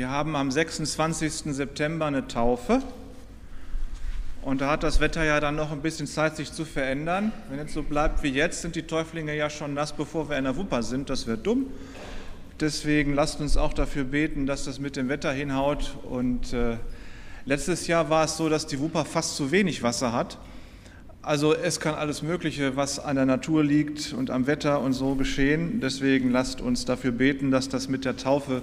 Wir haben am 26. September eine Taufe und da hat das Wetter ja dann noch ein bisschen Zeit, sich zu verändern. Wenn es so bleibt wie jetzt, sind die Täuflinge ja schon nass, bevor wir in der Wupper sind. Das wäre dumm. Deswegen lasst uns auch dafür beten, dass das mit dem Wetter hinhaut. Und äh, letztes Jahr war es so, dass die Wupper fast zu wenig Wasser hat. Also es kann alles Mögliche, was an der Natur liegt und am Wetter und so geschehen. Deswegen lasst uns dafür beten, dass das mit der Taufe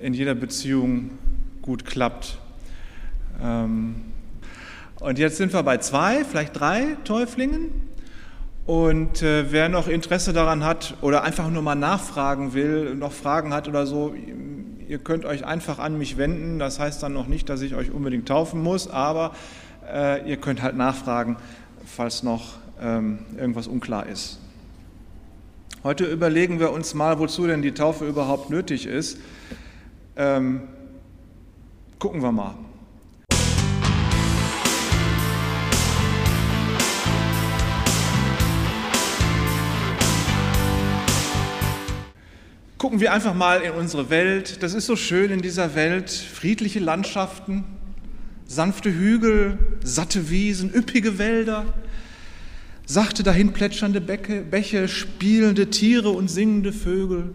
in jeder Beziehung gut klappt. Ähm, und jetzt sind wir bei zwei, vielleicht drei Täuflingen. Und äh, wer noch Interesse daran hat oder einfach nur mal nachfragen will, noch Fragen hat oder so, ihr könnt euch einfach an mich wenden. Das heißt dann noch nicht, dass ich euch unbedingt taufen muss, aber äh, ihr könnt halt nachfragen, falls noch ähm, irgendwas unklar ist. Heute überlegen wir uns mal, wozu denn die Taufe überhaupt nötig ist. Ähm, gucken wir mal. Gucken wir einfach mal in unsere Welt. Das ist so schön in dieser Welt. Friedliche Landschaften, sanfte Hügel, satte Wiesen, üppige Wälder, sachte dahin plätschernde Bäche, Bäche, spielende Tiere und singende Vögel.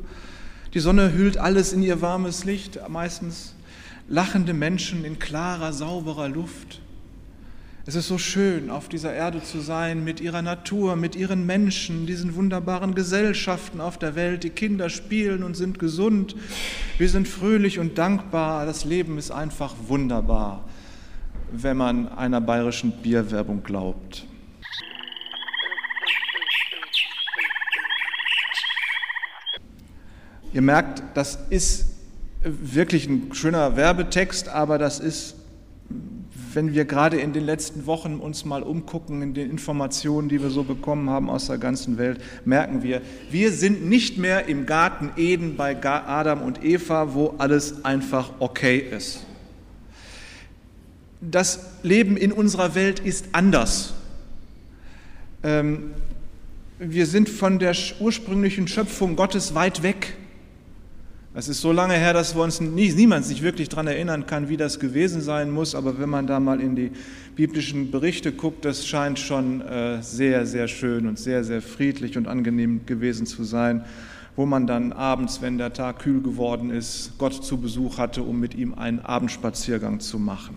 Die Sonne hüllt alles in ihr warmes Licht, meistens lachende Menschen in klarer, sauberer Luft. Es ist so schön, auf dieser Erde zu sein, mit ihrer Natur, mit ihren Menschen, diesen wunderbaren Gesellschaften auf der Welt. Die Kinder spielen und sind gesund. Wir sind fröhlich und dankbar. Das Leben ist einfach wunderbar wenn man einer bayerischen Bierwerbung glaubt. Ihr merkt, das ist wirklich ein schöner Werbetext, aber das ist, wenn wir gerade in den letzten Wochen uns mal umgucken, in den Informationen, die wir so bekommen haben aus der ganzen Welt, merken wir, wir sind nicht mehr im Garten Eden bei Adam und Eva, wo alles einfach okay ist das Leben in unserer Welt ist anders. Ähm, wir sind von der ursprünglichen Schöpfung Gottes weit weg. Es ist so lange her, dass wir uns nie, niemand sich wirklich daran erinnern kann, wie das gewesen sein muss. Aber wenn man da mal in die biblischen Berichte guckt, das scheint schon äh, sehr, sehr schön und sehr, sehr friedlich und angenehm gewesen zu sein, wo man dann abends, wenn der Tag kühl geworden ist, Gott zu Besuch hatte, um mit ihm einen Abendspaziergang zu machen.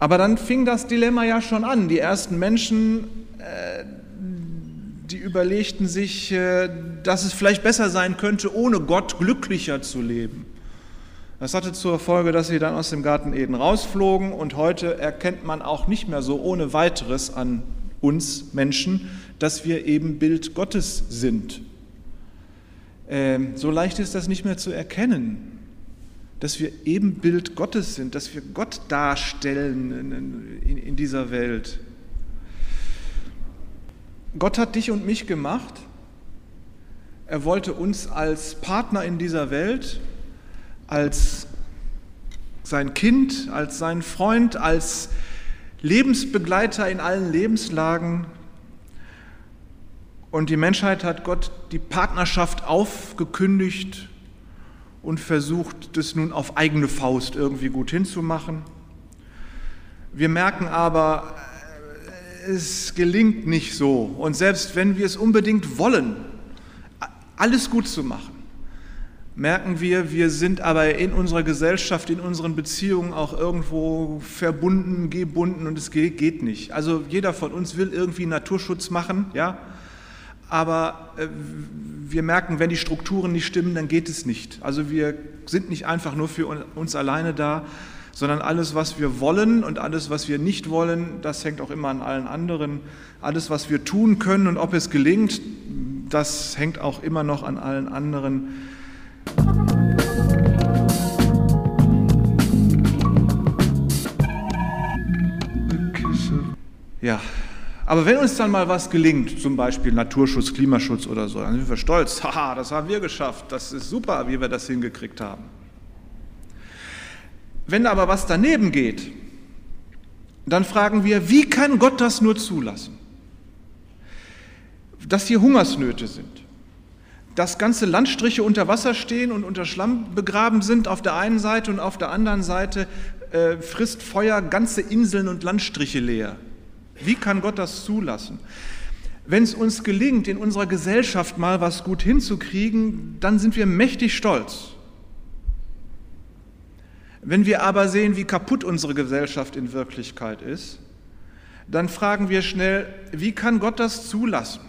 Aber dann fing das Dilemma ja schon an. Die ersten Menschen, äh, die überlegten sich, äh, dass es vielleicht besser sein könnte, ohne Gott glücklicher zu leben. Das hatte zur Folge, dass sie dann aus dem Garten Eden rausflogen und heute erkennt man auch nicht mehr so ohne weiteres an uns Menschen, dass wir eben Bild Gottes sind. Ähm, so leicht ist das nicht mehr zu erkennen dass wir Ebenbild Gottes sind, dass wir Gott darstellen in, dieser Welt. Gott hat dich und mich gemacht. Er wollte uns als Partner in dieser Welt, als sein Kind, als sein Freund, als Lebensbegleiter in allen Lebenslagen. Und die Menschheit hat Gott die Partnerschaft aufgekündigt und versucht, das nun auf eigene Faust irgendwie gut hinzumachen. Wir merken aber, es gelingt nicht so. Und selbst wenn wir es unbedingt wollen, alles gut zu machen, merken wir, wir sind aber in unserer Gesellschaft, in unseren Beziehungen auch irgendwo verbunden, gebunden und es geht nicht. Also jeder von uns will irgendwie Naturschutz machen, ja, aber äh, wir merken, wenn die Strukturen nicht stimmen, dann geht es nicht. Also wir sind nicht einfach nur für uns alleine da, sondern alles, was wir wollen und alles, was wir nicht wollen, das hängt auch immer an allen anderen. Alles, was wir tun können und ob es gelingt, das hängt auch immer noch an allen anderen. Ja, aber wenn uns dann mal was gelingt, zum Beispiel Naturschutz, Klimaschutz oder so, dann sind wir stolz. Haha, das haben wir geschafft. Das ist super, wie wir das hingekriegt haben. Wenn aber was daneben geht, dann fragen wir, wie kann Gott das nur zulassen? Dass hier Hungersnöte sind, dass ganze Landstriche unter Wasser stehen und unter Schlamm begraben sind auf der einen Seite und auf der anderen Seite äh, frisst Feuer ganze Inseln und Landstriche leer. Wie kann Gott das zulassen? Wenn es uns gelingt, in unserer Gesellschaft mal was gut hinzukriegen, dann sind wir mächtig stolz. Wenn wir aber sehen, wie kaputt unsere Gesellschaft in Wirklichkeit ist, dann fragen wir schnell, wie kann Gott das zulassen?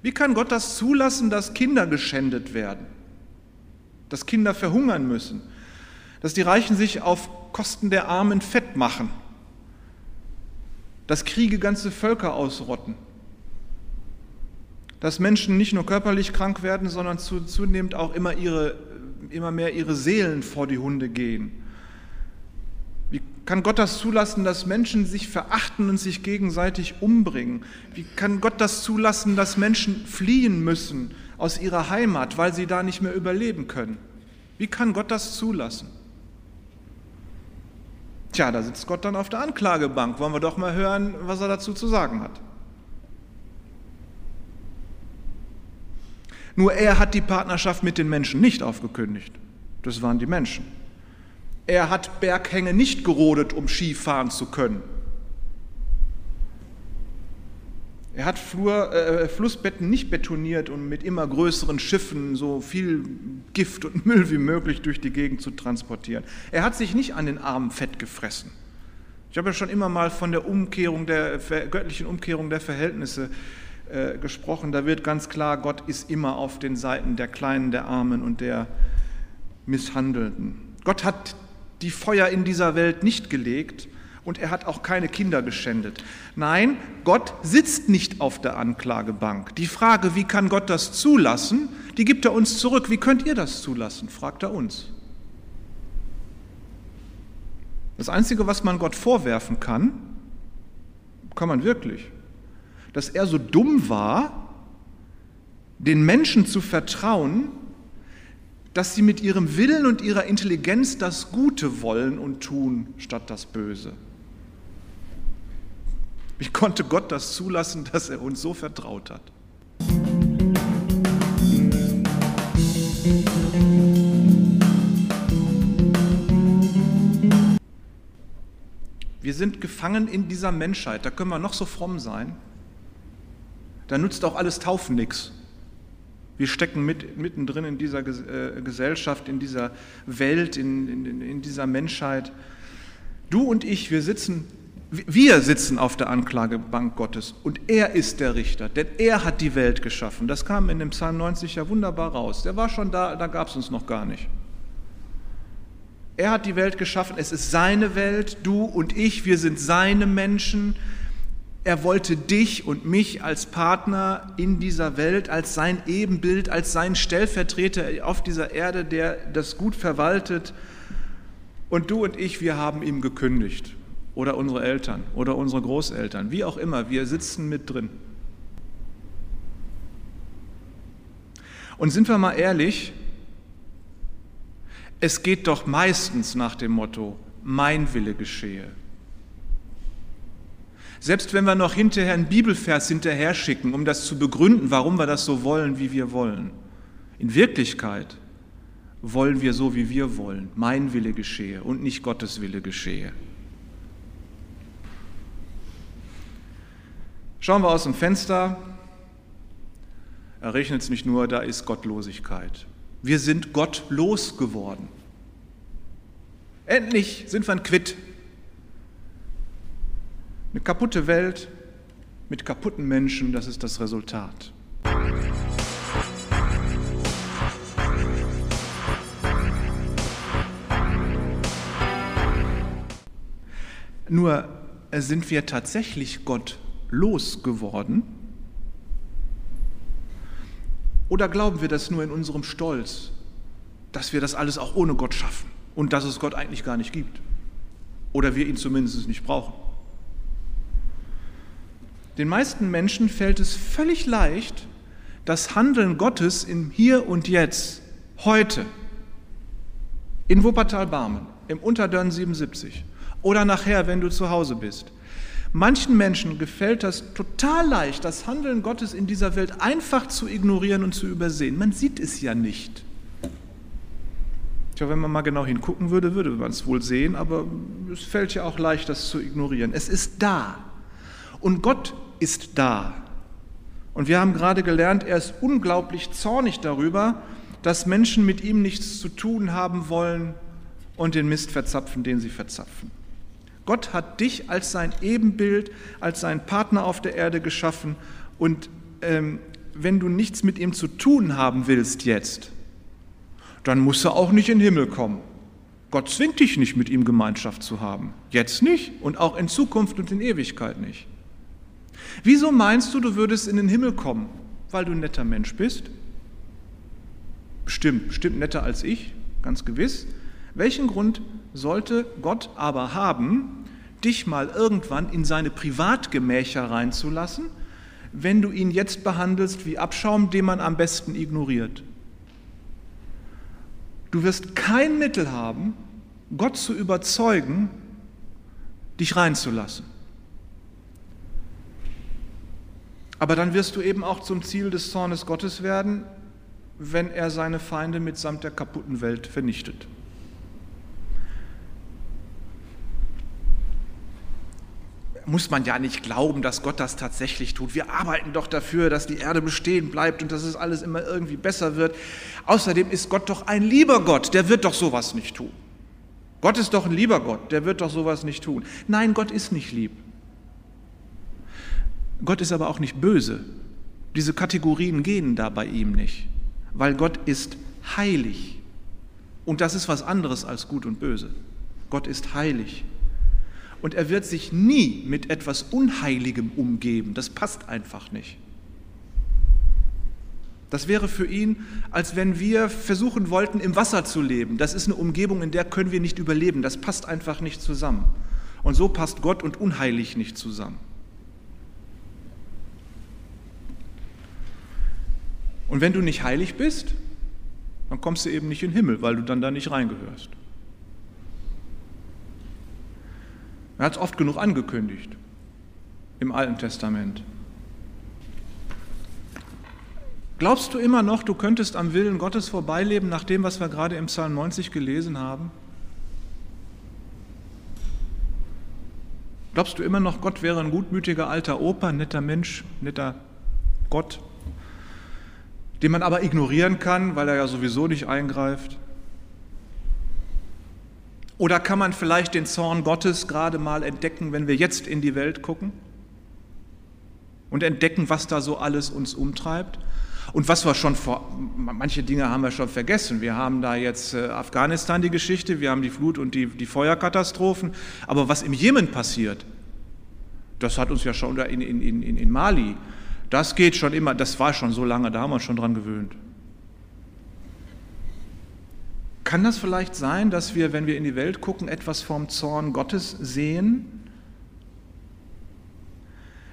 Wie kann Gott das zulassen, dass Kinder geschändet werden, dass Kinder verhungern müssen, dass die Reichen sich auf Kosten der Armen fett machen, dass Kriege ganze Völker ausrotten, dass Menschen nicht nur körperlich krank werden, sondern zunehmend auch immer, ihre, immer mehr ihre Seelen vor die Hunde gehen. Kann Gott das zulassen, dass Menschen sich verachten und sich gegenseitig umbringen? Wie kann Gott das zulassen, dass Menschen fliehen müssen aus ihrer Heimat, weil sie da nicht mehr überleben können? Wie kann Gott das zulassen? Tja, da sitzt Gott dann auf der Anklagebank. Wollen wir doch mal hören, was er dazu zu sagen hat. Nur er hat die Partnerschaft mit den Menschen nicht aufgekündigt. Das waren die Menschen. Er hat Berghänge nicht gerodet, um Ski fahren zu können. Er hat Flur, äh, Flussbetten nicht betoniert, um mit immer größeren Schiffen so viel Gift und Müll wie möglich durch die Gegend zu transportieren. Er hat sich nicht an den Armen fett gefressen. Ich habe ja schon immer mal von der Umkehrung der göttlichen Umkehrung der Verhältnisse äh, gesprochen. Da wird ganz klar, Gott ist immer auf den Seiten der Kleinen, der Armen und der Misshandelten. Gott hat die Feuer in dieser Welt nicht gelegt, und er hat auch keine Kinder geschändet. Nein, Gott sitzt nicht auf der Anklagebank. Die Frage, wie kann Gott das zulassen, die gibt er uns zurück. Wie könnt ihr das zulassen, fragt er uns. Das Einzige, was man Gott vorwerfen kann, kann man wirklich, dass er so dumm war, den Menschen zu vertrauen, dass sie mit ihrem Willen und ihrer Intelligenz das Gute wollen und tun statt das Böse. Wie konnte Gott das zulassen, dass er uns so vertraut hat? Wir sind gefangen in dieser Menschheit, da können wir noch so fromm sein. Da nutzt auch alles Taufen nichts. Wir stecken mit, mittendrin in dieser äh, Gesellschaft, in dieser Welt, in, in, in dieser Menschheit. Du und ich, wir sitzen wir sitzen auf der Anklagebank Gottes und er ist der Richter, denn er hat die Welt geschaffen. Das kam in dem Psalm 90 ja wunderbar raus. Der war schon da, da gab es uns noch gar nicht. Er hat die Welt geschaffen, es ist seine Welt, du und ich, wir sind seine Menschen. Er wollte dich und mich als Partner in dieser Welt, als sein Ebenbild, als sein Stellvertreter auf dieser Erde, der das gut verwaltet. Und du und ich, wir haben ihm gekündigt oder unsere Eltern oder unsere Großeltern, wie auch immer, wir sitzen mit drin. Und sind wir mal ehrlich, es geht doch meistens nach dem Motto, mein Wille geschehe. Selbst wenn wir noch hinterher einen Bibelvers hinterher schicken, um das zu begründen, warum wir das so wollen, wie wir wollen. In Wirklichkeit wollen wir so, wie wir wollen. Mein Wille geschehe und nicht Gottes Wille geschehe. Schauen wir aus dem Fenster, er regnet es nicht nur, da ist Gottlosigkeit. Wir sind gottlos geworden. Endlich sind wir ein Quitt. Eine kaputte Welt mit kaputten Menschen, das ist das Resultat. Nur sind wir tatsächlich Gott losgeworden? Oder glauben wir das nur in unserem Stolz, dass wir das alles auch ohne Gott schaffen und dass es Gott eigentlich gar nicht gibt? Oder wir ihn zumindest nicht brauchen? Den meisten Menschen fällt es völlig leicht, das Handeln Gottes im Hier und Jetzt, heute, in Wuppertal-Barmen, im Unterdörn 77 oder nachher, wenn du zu Hause bist, Manchen Menschen gefällt das total leicht, das Handeln Gottes in dieser Welt einfach zu ignorieren und zu übersehen. Man sieht es ja nicht. Tja, wenn man mal genau hingucken würde, würde man es wohl sehen, aber es fällt ja auch leicht, das zu ignorieren. Es ist da. Und Gott ist da. Und wir haben gerade gelernt, er ist unglaublich zornig darüber, dass Menschen mit ihm nichts zu tun haben wollen und den Mist verzapfen, den sie verzapfen. Gott hat dich als sein Ebenbild, als sein Partner auf der Erde geschaffen und ähm, wenn du nichts mit ihm zu tun haben willst jetzt, dann musst du auch nicht in den Himmel kommen. Gott zwingt dich nicht, mit ihm Gemeinschaft zu haben. Jetzt nicht und auch in Zukunft und in Ewigkeit nicht. Wieso meinst du, du würdest in den Himmel kommen? Weil du ein netter Mensch bist? Bestimmt, bestimmt netter als ich, ganz gewiss. Welchen Grund sollte Gott aber haben, dich mal irgendwann in seine Privatgemächer reinzulassen, wenn du ihn jetzt behandelst wie Abschaum, den man am besten ignoriert? Du wirst kein Mittel haben, Gott zu überzeugen, dich reinzulassen. Aber dann wirst du eben auch zum Ziel des Zornes Gottes werden, wenn er seine Feinde mitsamt der kaputten Welt vernichtet. Muss man ja nicht glauben, dass Gott das tatsächlich tut. Wir arbeiten doch dafür, dass die Erde bestehen bleibt und dass es alles immer irgendwie besser wird. Außerdem ist Gott doch ein lieber Gott, der wird doch sowas nicht tun. Gott ist doch ein lieber Gott, der wird doch sowas nicht tun. Nein, Gott ist nicht lieb. Gott ist aber auch nicht böse. Diese Kategorien gehen da bei ihm nicht, weil Gott ist heilig. Und das ist was anderes als gut und böse. Gott ist heilig. Und er wird sich nie mit etwas Unheiligem umgeben. Das passt einfach nicht. Das wäre für ihn, als wenn wir versuchen wollten, im Wasser zu leben. Das ist eine Umgebung, in der können wir nicht überleben. Das passt einfach nicht zusammen. Und so passt Gott und unheilig nicht zusammen. Und wenn du nicht heilig bist, dann kommst du eben nicht in den Himmel, weil du dann da nicht reingehörst. Er hat es oft genug angekündigt im Alten Testament. Glaubst du immer noch, du könntest am Willen Gottes vorbeileben, nach dem, was wir gerade im Psalm 90 gelesen haben? Glaubst du immer noch, Gott wäre ein gutmütiger alter Opa, netter Mensch, netter Gott? Den man aber ignorieren kann, weil er ja sowieso nicht eingreift? Oder kann man vielleicht den Zorn Gottes gerade mal entdecken, wenn wir jetzt in die Welt gucken und entdecken, was da so alles uns umtreibt? Und was wir schon vor, manche Dinge haben wir schon vergessen. Wir haben da jetzt äh, Afghanistan die Geschichte, wir haben die Flut und die, die Feuerkatastrophen. Aber was im Jemen passiert, das hat uns ja schon in, in, in, in Mali das geht schon immer, das war schon so lange, da haben wir uns schon dran gewöhnt. Kann das vielleicht sein, dass wir, wenn wir in die Welt gucken, etwas vom Zorn Gottes sehen?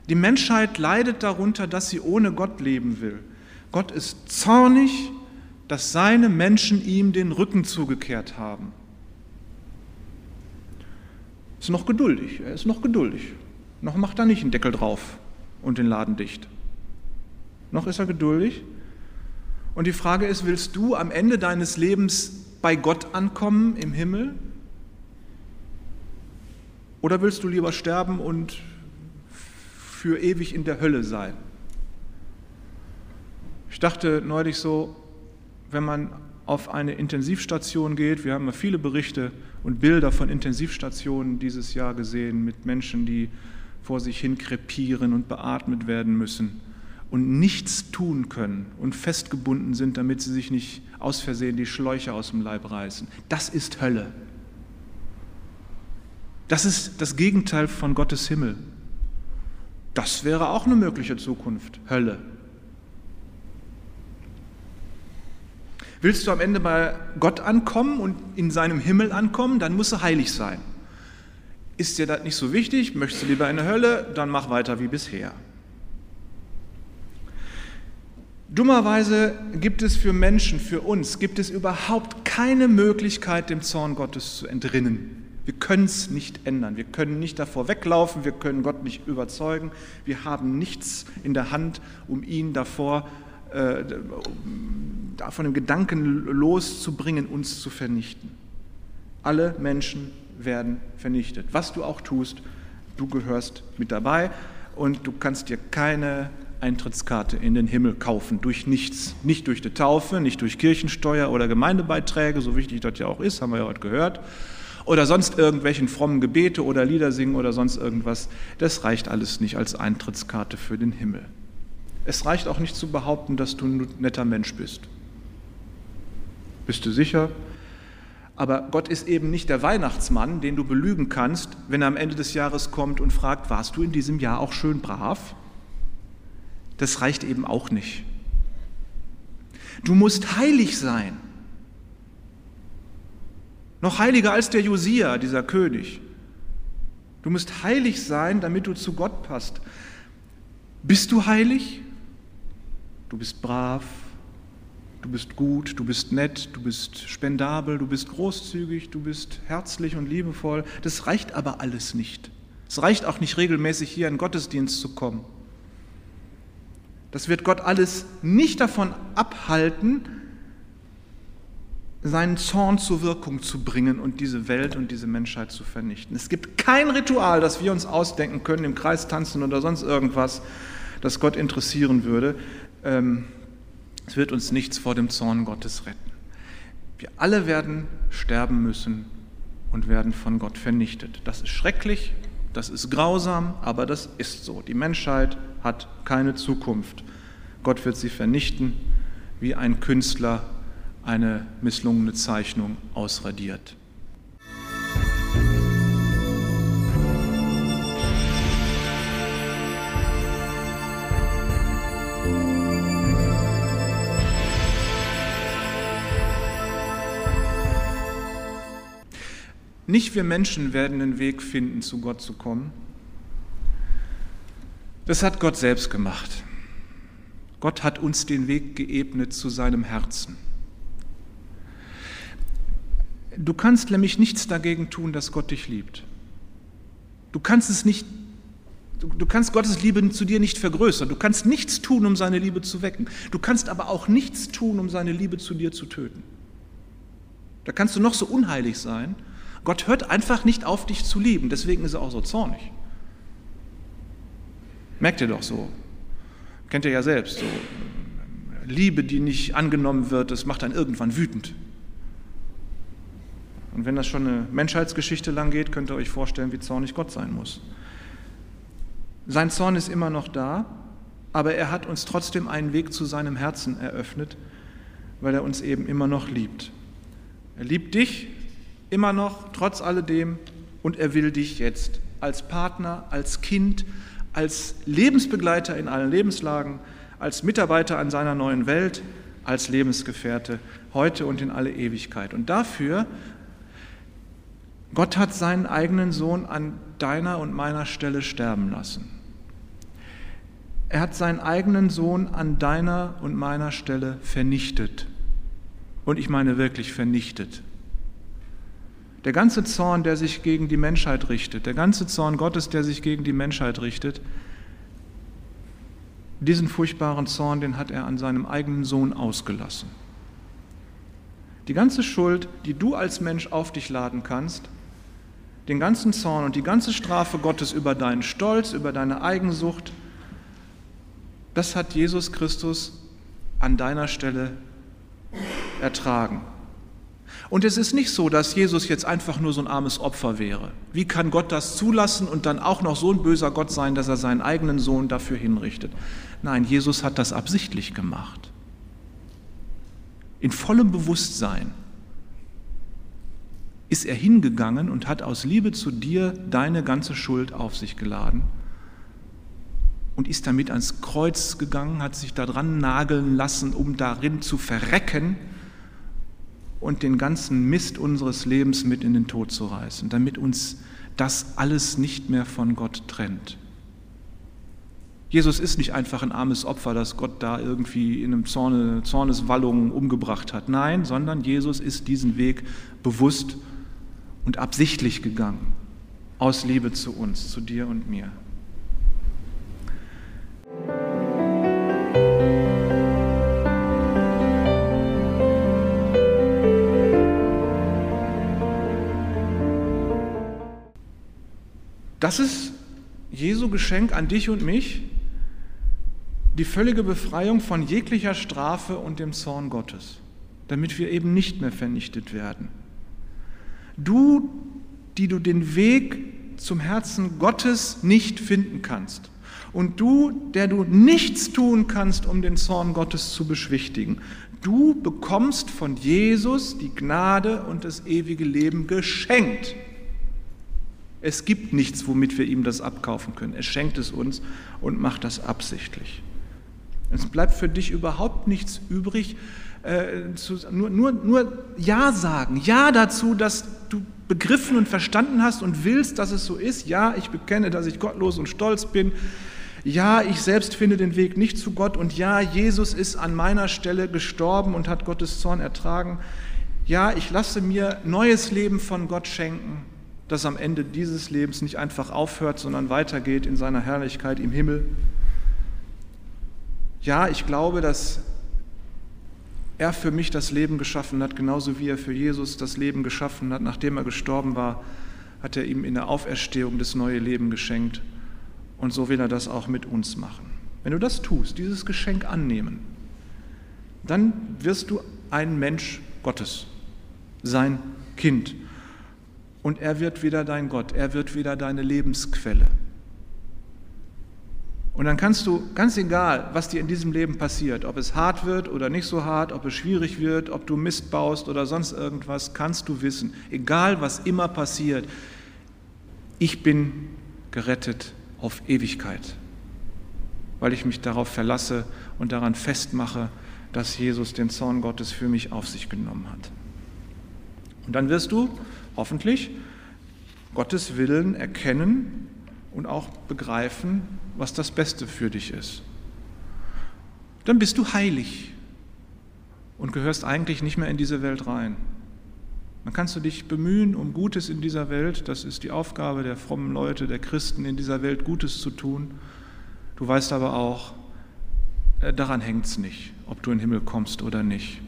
Die Menschheit leidet darunter, dass sie ohne Gott leben will. Gott ist zornig, dass seine Menschen ihm den Rücken zugekehrt haben. Ist noch geduldig, er ist noch geduldig. Noch macht er nicht einen Deckel drauf und den Laden dicht. Noch ist er geduldig. Und die Frage ist, willst du am Ende deines Lebens bei Gott ankommen im Himmel? Oder willst du lieber sterben und für ewig in der Hölle sein? Ich dachte neulich so, wenn man auf eine Intensivstation geht, wir haben ja viele Berichte und Bilder von Intensivstationen dieses Jahr gesehen mit Menschen, die vor sich hin krepieren und beatmet werden müssen und nichts tun können und festgebunden sind, damit sie sich nicht aus Versehen die Schläuche aus dem Leib reißen. Das ist Hölle. Das ist das Gegenteil von Gottes Himmel. Das wäre auch eine mögliche Zukunft, Hölle. Willst du am Ende bei Gott ankommen und in seinem Himmel ankommen, dann musst du heilig sein. Ist dir das nicht so wichtig? Möchtest du lieber in der Hölle? Dann mach weiter wie bisher. Dummerweise gibt es für Menschen, für uns, gibt es überhaupt keine Möglichkeit, dem Zorn Gottes zu entrinnen. Wir können es nicht ändern. Wir können nicht davor weglaufen. Wir können Gott nicht überzeugen. Wir haben nichts in der Hand, um ihn davor, äh, von dem Gedanken loszubringen, uns zu vernichten. Alle Menschen werden vernichtet. Was du auch tust, du gehörst mit dabei und du kannst dir keine Eintrittskarte in den Himmel kaufen, durch nichts. Nicht durch die Taufe, nicht durch Kirchensteuer oder Gemeindebeiträge, so wichtig das ja auch ist, haben wir ja heute gehört, oder sonst irgendwelchen frommen Gebete oder Lieder singen oder sonst irgendwas. Das reicht alles nicht als Eintrittskarte für den Himmel. Es reicht auch nicht zu behaupten, dass du ein netter Mensch bist. Bist du sicher? Aber Gott ist eben nicht der Weihnachtsmann, den du belügen kannst, wenn er am Ende des Jahres kommt und fragt, warst du in diesem Jahr auch schön brav? Das reicht eben auch nicht. Du musst heilig sein. Noch heiliger als der Josia, dieser König. Du musst heilig sein, damit du zu Gott passt. Bist du heilig? Du bist brav, du bist gut, du bist nett, du bist spendabel, du bist großzügig, du bist herzlich und liebevoll. Das reicht aber alles nicht. Es reicht auch nicht regelmäßig hier in den Gottesdienst zu kommen. Das wird Gott alles nicht davon abhalten, seinen Zorn zur Wirkung zu bringen und diese Welt und diese Menschheit zu vernichten. Es gibt kein Ritual, das wir uns ausdenken können, im Kreis tanzen oder sonst irgendwas, das Gott interessieren würde. Ähm, es wird uns nichts vor dem Zorn Gottes retten. Wir alle werden sterben müssen und werden von Gott vernichtet. Das ist schrecklich, das ist grausam, aber das ist so. Die Menschheit hat keine Zukunft. Gott wird sie vernichten, wie ein Künstler eine misslungene Zeichnung ausradiert. Nicht wir Menschen werden den Weg finden, zu Gott zu kommen. Das hat Gott selbst gemacht. Gott hat uns den Weg geebnet zu seinem Herzen. Du kannst nämlich nichts dagegen tun, dass Gott dich liebt. Du kannst es nicht, du, kannst Gottes Liebe zu dir nicht vergrößern. Du kannst nichts tun, um seine Liebe zu wecken. Du kannst aber auch nichts tun, um seine Liebe zu dir zu töten. Da kannst du noch so unheilig sein. Gott hört einfach nicht auf, dich zu lieben. Deswegen ist er auch so zornig. Merkt ihr doch so. Kennt ihr ja selbst. So. Liebe, die nicht angenommen wird, das macht dann irgendwann wütend. Und wenn das schon eine Menschheitsgeschichte lang geht, könnt ihr euch vorstellen, wie zornig Gott sein muss. Sein Zorn ist immer noch da, aber er hat uns trotzdem einen Weg zu seinem Herzen eröffnet, weil er uns eben immer noch liebt. Er liebt dich immer noch, trotz alledem, und er will dich jetzt als Partner, als Kind, als Lebensbegleiter in allen Lebenslagen, als Mitarbeiter an seiner neuen Welt, als Lebensgefährte heute und in alle Ewigkeit. Und dafür Gott hat seinen eigenen Sohn an deiner und meiner Stelle sterben lassen. Er hat seinen eigenen Sohn an deiner und meiner Stelle vernichtet. Und ich meine wirklich vernichtet. Der ganze Zorn, der sich gegen die Menschheit richtet, der ganze Zorn Gottes, der sich gegen die Menschheit richtet, diesen furchtbaren Zorn, den hat er an seinem eigenen Sohn ausgelassen. Die ganze Schuld, die du als Mensch auf dich laden kannst, den ganzen Zorn und die ganze Strafe Gottes über deinen Stolz, über deine Eigensucht, das hat Jesus Christus an deiner Stelle ertragen. Und es ist nicht so, dass Jesus jetzt einfach nur so ein armes Opfer wäre. Wie kann Gott das zulassen und dann auch noch so ein böser Gott sein, dass er seinen eigenen Sohn dafür hinrichtet? Nein, Jesus hat das absichtlich gemacht. In vollem Bewusstsein ist er hingegangen und hat aus Liebe zu dir deine ganze Schuld auf sich geladen und ist damit ans Kreuz gegangen, hat sich daran nageln lassen, um darin zu verrecken und den ganzen Mist unseres Lebens mit in den Tod zu reißen, damit uns das alles nicht mehr von Gott trennt. Jesus ist nicht einfach ein armes Opfer, das Gott da irgendwie in einem Zorne, Zorneswallung umgebracht hat. Nein, sondern Jesus ist diesen Weg bewusst und absichtlich gegangen, aus Liebe zu uns, zu dir und mir. Das ist Jesu Geschenk an dich und mich, die völlige Befreiung von jeglicher Strafe und dem Zorn Gottes, damit wir eben nicht mehr vernichtet werden. Du, die du den Weg zum Herzen Gottes nicht finden kannst, und du, der du nichts tun kannst, um den Zorn Gottes zu beschwichtigen, du bekommst von Jesus die Gnade und das ewige Leben geschenkt. Es gibt nichts, womit wir ihm das abkaufen können. Er schenkt es uns und macht das absichtlich. Es bleibt für dich überhaupt nichts übrig, äh, zu, nur, nur, nur Ja sagen. Ja dazu, dass du begriffen und verstanden hast und willst, dass es so ist. Ja, ich bekenne, dass ich gottlos und stolz bin. Ja, ich selbst finde den Weg nicht zu Gott. Und ja, Jesus ist an meiner Stelle gestorben und hat Gottes Zorn ertragen. Ja, ich lasse mir neues Leben von Gott schenken das am Ende dieses Lebens nicht einfach aufhört, sondern weitergeht in seiner Herrlichkeit im Himmel. Ja, ich glaube, dass er für mich das Leben geschaffen hat, genauso wie er für Jesus das Leben geschaffen hat. Nachdem er gestorben war, hat er ihm in der Auferstehung das neue Leben geschenkt. Und so will er das auch mit uns machen. Wenn du das tust, dieses Geschenk annehmen, dann wirst du ein Mensch Gottes, sein Kind und er wird wieder dein Gott, er wird wieder deine Lebensquelle. Und dann kannst du, ganz egal, was dir in diesem Leben passiert, ob es hart wird oder nicht so hart, ob es schwierig wird, ob du Mist baust oder sonst irgendwas, kannst du wissen, egal was immer passiert, ich bin gerettet auf Ewigkeit, weil ich mich darauf verlasse und daran festmache, dass Jesus den Zorn Gottes für mich auf sich genommen hat. Und dann wirst du hoffentlich Gottes Willen erkennen und auch begreifen, was das Beste für dich ist. Dann bist du heilig und gehörst eigentlich nicht mehr in diese Welt rein. Dann kannst du dich bemühen um Gutes in dieser Welt. Das ist die Aufgabe der frommen Leute, der Christen in dieser Welt, Gutes zu tun. Du weißt aber auch, äh, daran hängt es nicht, ob du in den Himmel kommst oder nicht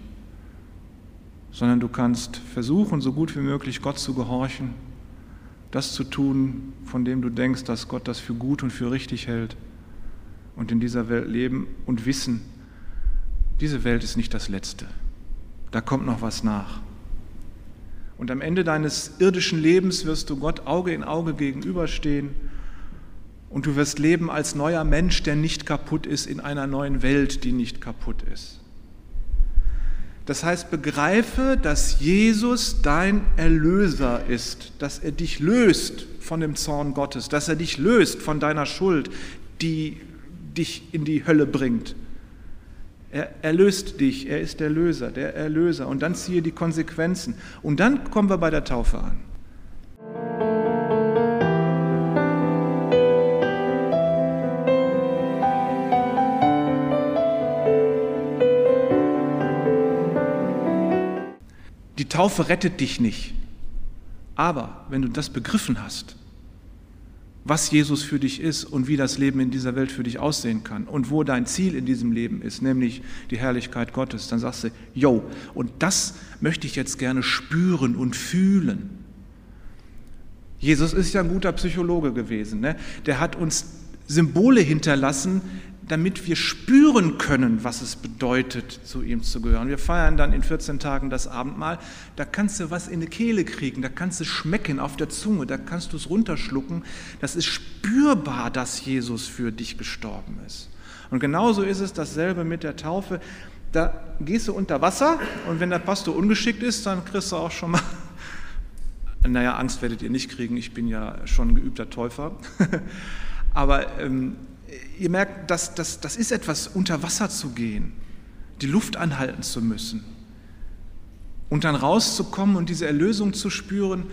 sondern du kannst versuchen, so gut wie möglich Gott zu gehorchen, das zu tun, von dem du denkst, dass Gott das für gut und für richtig hält und in dieser Welt leben und wissen, diese Welt ist nicht das Letzte. Da kommt noch was nach. Und am Ende deines irdischen Lebens wirst du Gott Auge in Auge gegenüberstehen und du wirst leben als neuer Mensch, der nicht kaputt ist, in einer neuen Welt, die nicht kaputt ist. Das heißt, begreife, dass Jesus dein Erlöser ist, dass er dich löst von dem Zorn Gottes, dass er dich löst von deiner Schuld, die dich in die Hölle bringt. Er erlöst dich, er ist der Löser, der Erlöser. Und dann ziehe die Konsequenzen. Und dann kommen wir bei der Taufe an. Taufe rettet dich nicht. Aber wenn du das begriffen hast, was Jesus für dich ist und wie das Leben in dieser Welt für dich aussehen kann und wo dein Ziel in diesem Leben ist, nämlich die Herrlichkeit Gottes, dann sagst du, yo, und das möchte ich jetzt gerne spüren und fühlen. Jesus ist ja ein guter Psychologe gewesen. Ne? Der hat uns Symbole hinterlassen, damit wir spüren können, was es bedeutet, zu ihm zu gehören. Wir feiern dann in 14 Tagen das Abendmahl. Da kannst du was in die Kehle kriegen, da kannst du schmecken auf der Zunge, da kannst du es runterschlucken. Das ist spürbar, dass Jesus für dich gestorben ist. Und genauso ist es dasselbe mit der Taufe. Da gehst du unter Wasser und wenn der Pastor ungeschickt ist, dann kriegst du auch schon mal naja, Angst werdet ihr nicht kriegen, ich bin ja schon ein geübter Täufer. Aber ähm, ihr merkt, das, das, das ist etwas, unter Wasser zu gehen, die Luft anhalten zu müssen und dann rauszukommen und diese Erlösung zu spüren,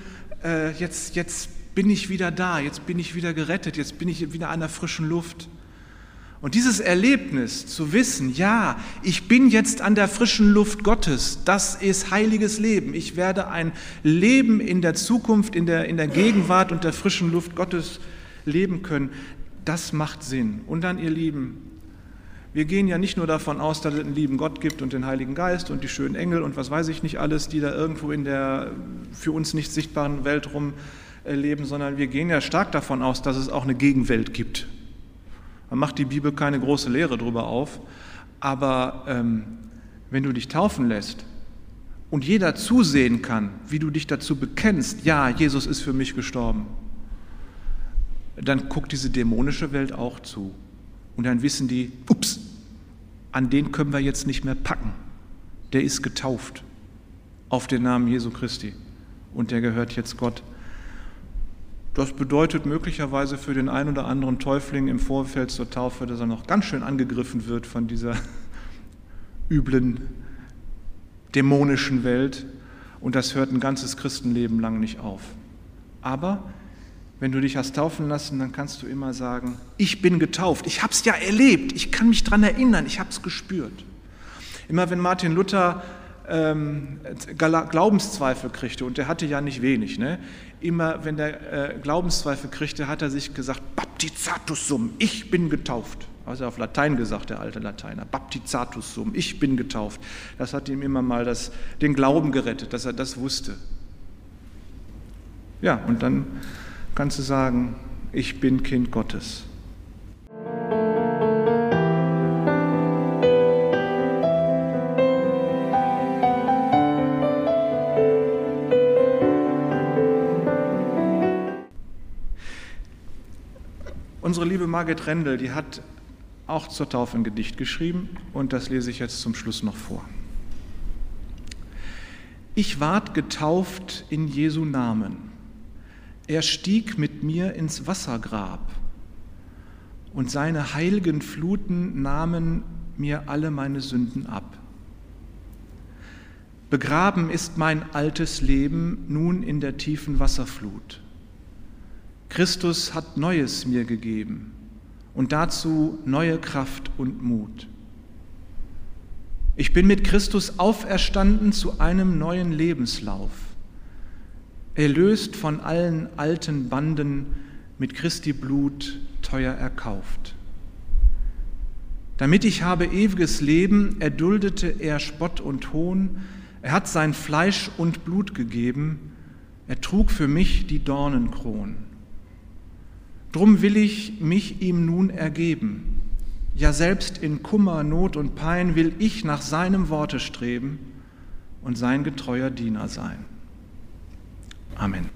äh, jetzt, jetzt bin ich wieder da, jetzt bin ich wieder gerettet, jetzt bin ich wieder an der frischen Luft. Und dieses Erlebnis zu wissen, ja, ich bin jetzt an der frischen Luft Gottes, das ist heiliges Leben. Ich werde ein Leben in der Zukunft, in der, in der Gegenwart und der frischen Luft Gottes leben können. Das macht Sinn. Und dann, ihr Lieben, wir gehen ja nicht nur davon aus, dass es einen lieben Gott gibt und den Heiligen Geist und die schönen Engel und was weiß ich nicht alles, die da irgendwo in der für uns nicht sichtbaren Welt rumleben, sondern wir gehen ja stark davon aus, dass es auch eine Gegenwelt gibt man macht die Bibel keine große Lehre darüber auf, aber ähm, wenn du dich taufen lässt und jeder zusehen kann, wie du dich dazu bekennst, ja, Jesus ist für mich gestorben, dann guckt diese dämonische Welt auch zu. Und dann wissen die, ups, an den können wir jetzt nicht mehr packen. Der ist getauft auf den Namen Jesu Christi und der gehört jetzt Gott. Das bedeutet möglicherweise für den einen oder anderen Täufling im Vorfeld zur Taufe, dass er noch ganz schön angegriffen wird von dieser üblen, dämonischen Welt. Und das hört ein ganzes Christenleben lang nicht auf. Aber wenn du dich hast taufen lassen, dann kannst du immer sagen, ich bin getauft, ich habe es ja erlebt, ich kann mich daran erinnern, ich habe es gespürt. Immer wenn Martin Luther ähm, Glaubenszweifel kriegte, und der hatte ja nicht wenig, ne? immer wenn der äh, Glaubenszweifel kriegte, hat er sich gesagt, Baptizatus sum, ich bin getauft. Also auf Latein gesagt, der alte Lateiner, Baptizatus sum, ich bin getauft. Das hat ihm immer mal das, den Glauben gerettet, dass er das wusste. Ja, und dann kannst du sagen, ich bin Kind Gottes. Unsere liebe Margit Rendel, die hat auch zur Taufe ein Gedicht geschrieben und das lese ich jetzt zum Schluss noch vor. Ich ward getauft in Jesu Namen. Er stieg mit mir ins Wassergrab und seine heiligen Fluten nahmen mir alle meine Sünden ab. Begraben ist mein altes Leben nun in der tiefen Wasserflut. Christus hat Neues mir gegeben und dazu neue Kraft und Mut. Ich bin mit Christus auferstanden zu einem neuen Lebenslauf, erlöst von allen alten Banden, mit Christi Blut teuer erkauft. Damit ich habe ewiges Leben, erduldete er Spott und Hohn, er hat sein Fleisch und Blut gegeben, er trug für mich die Dornenkron. Drum will ich mich ihm nun ergeben. Ja, selbst in Kummer, Not und Pein will ich nach seinem Worte streben und sein getreuer Diener sein. Amen.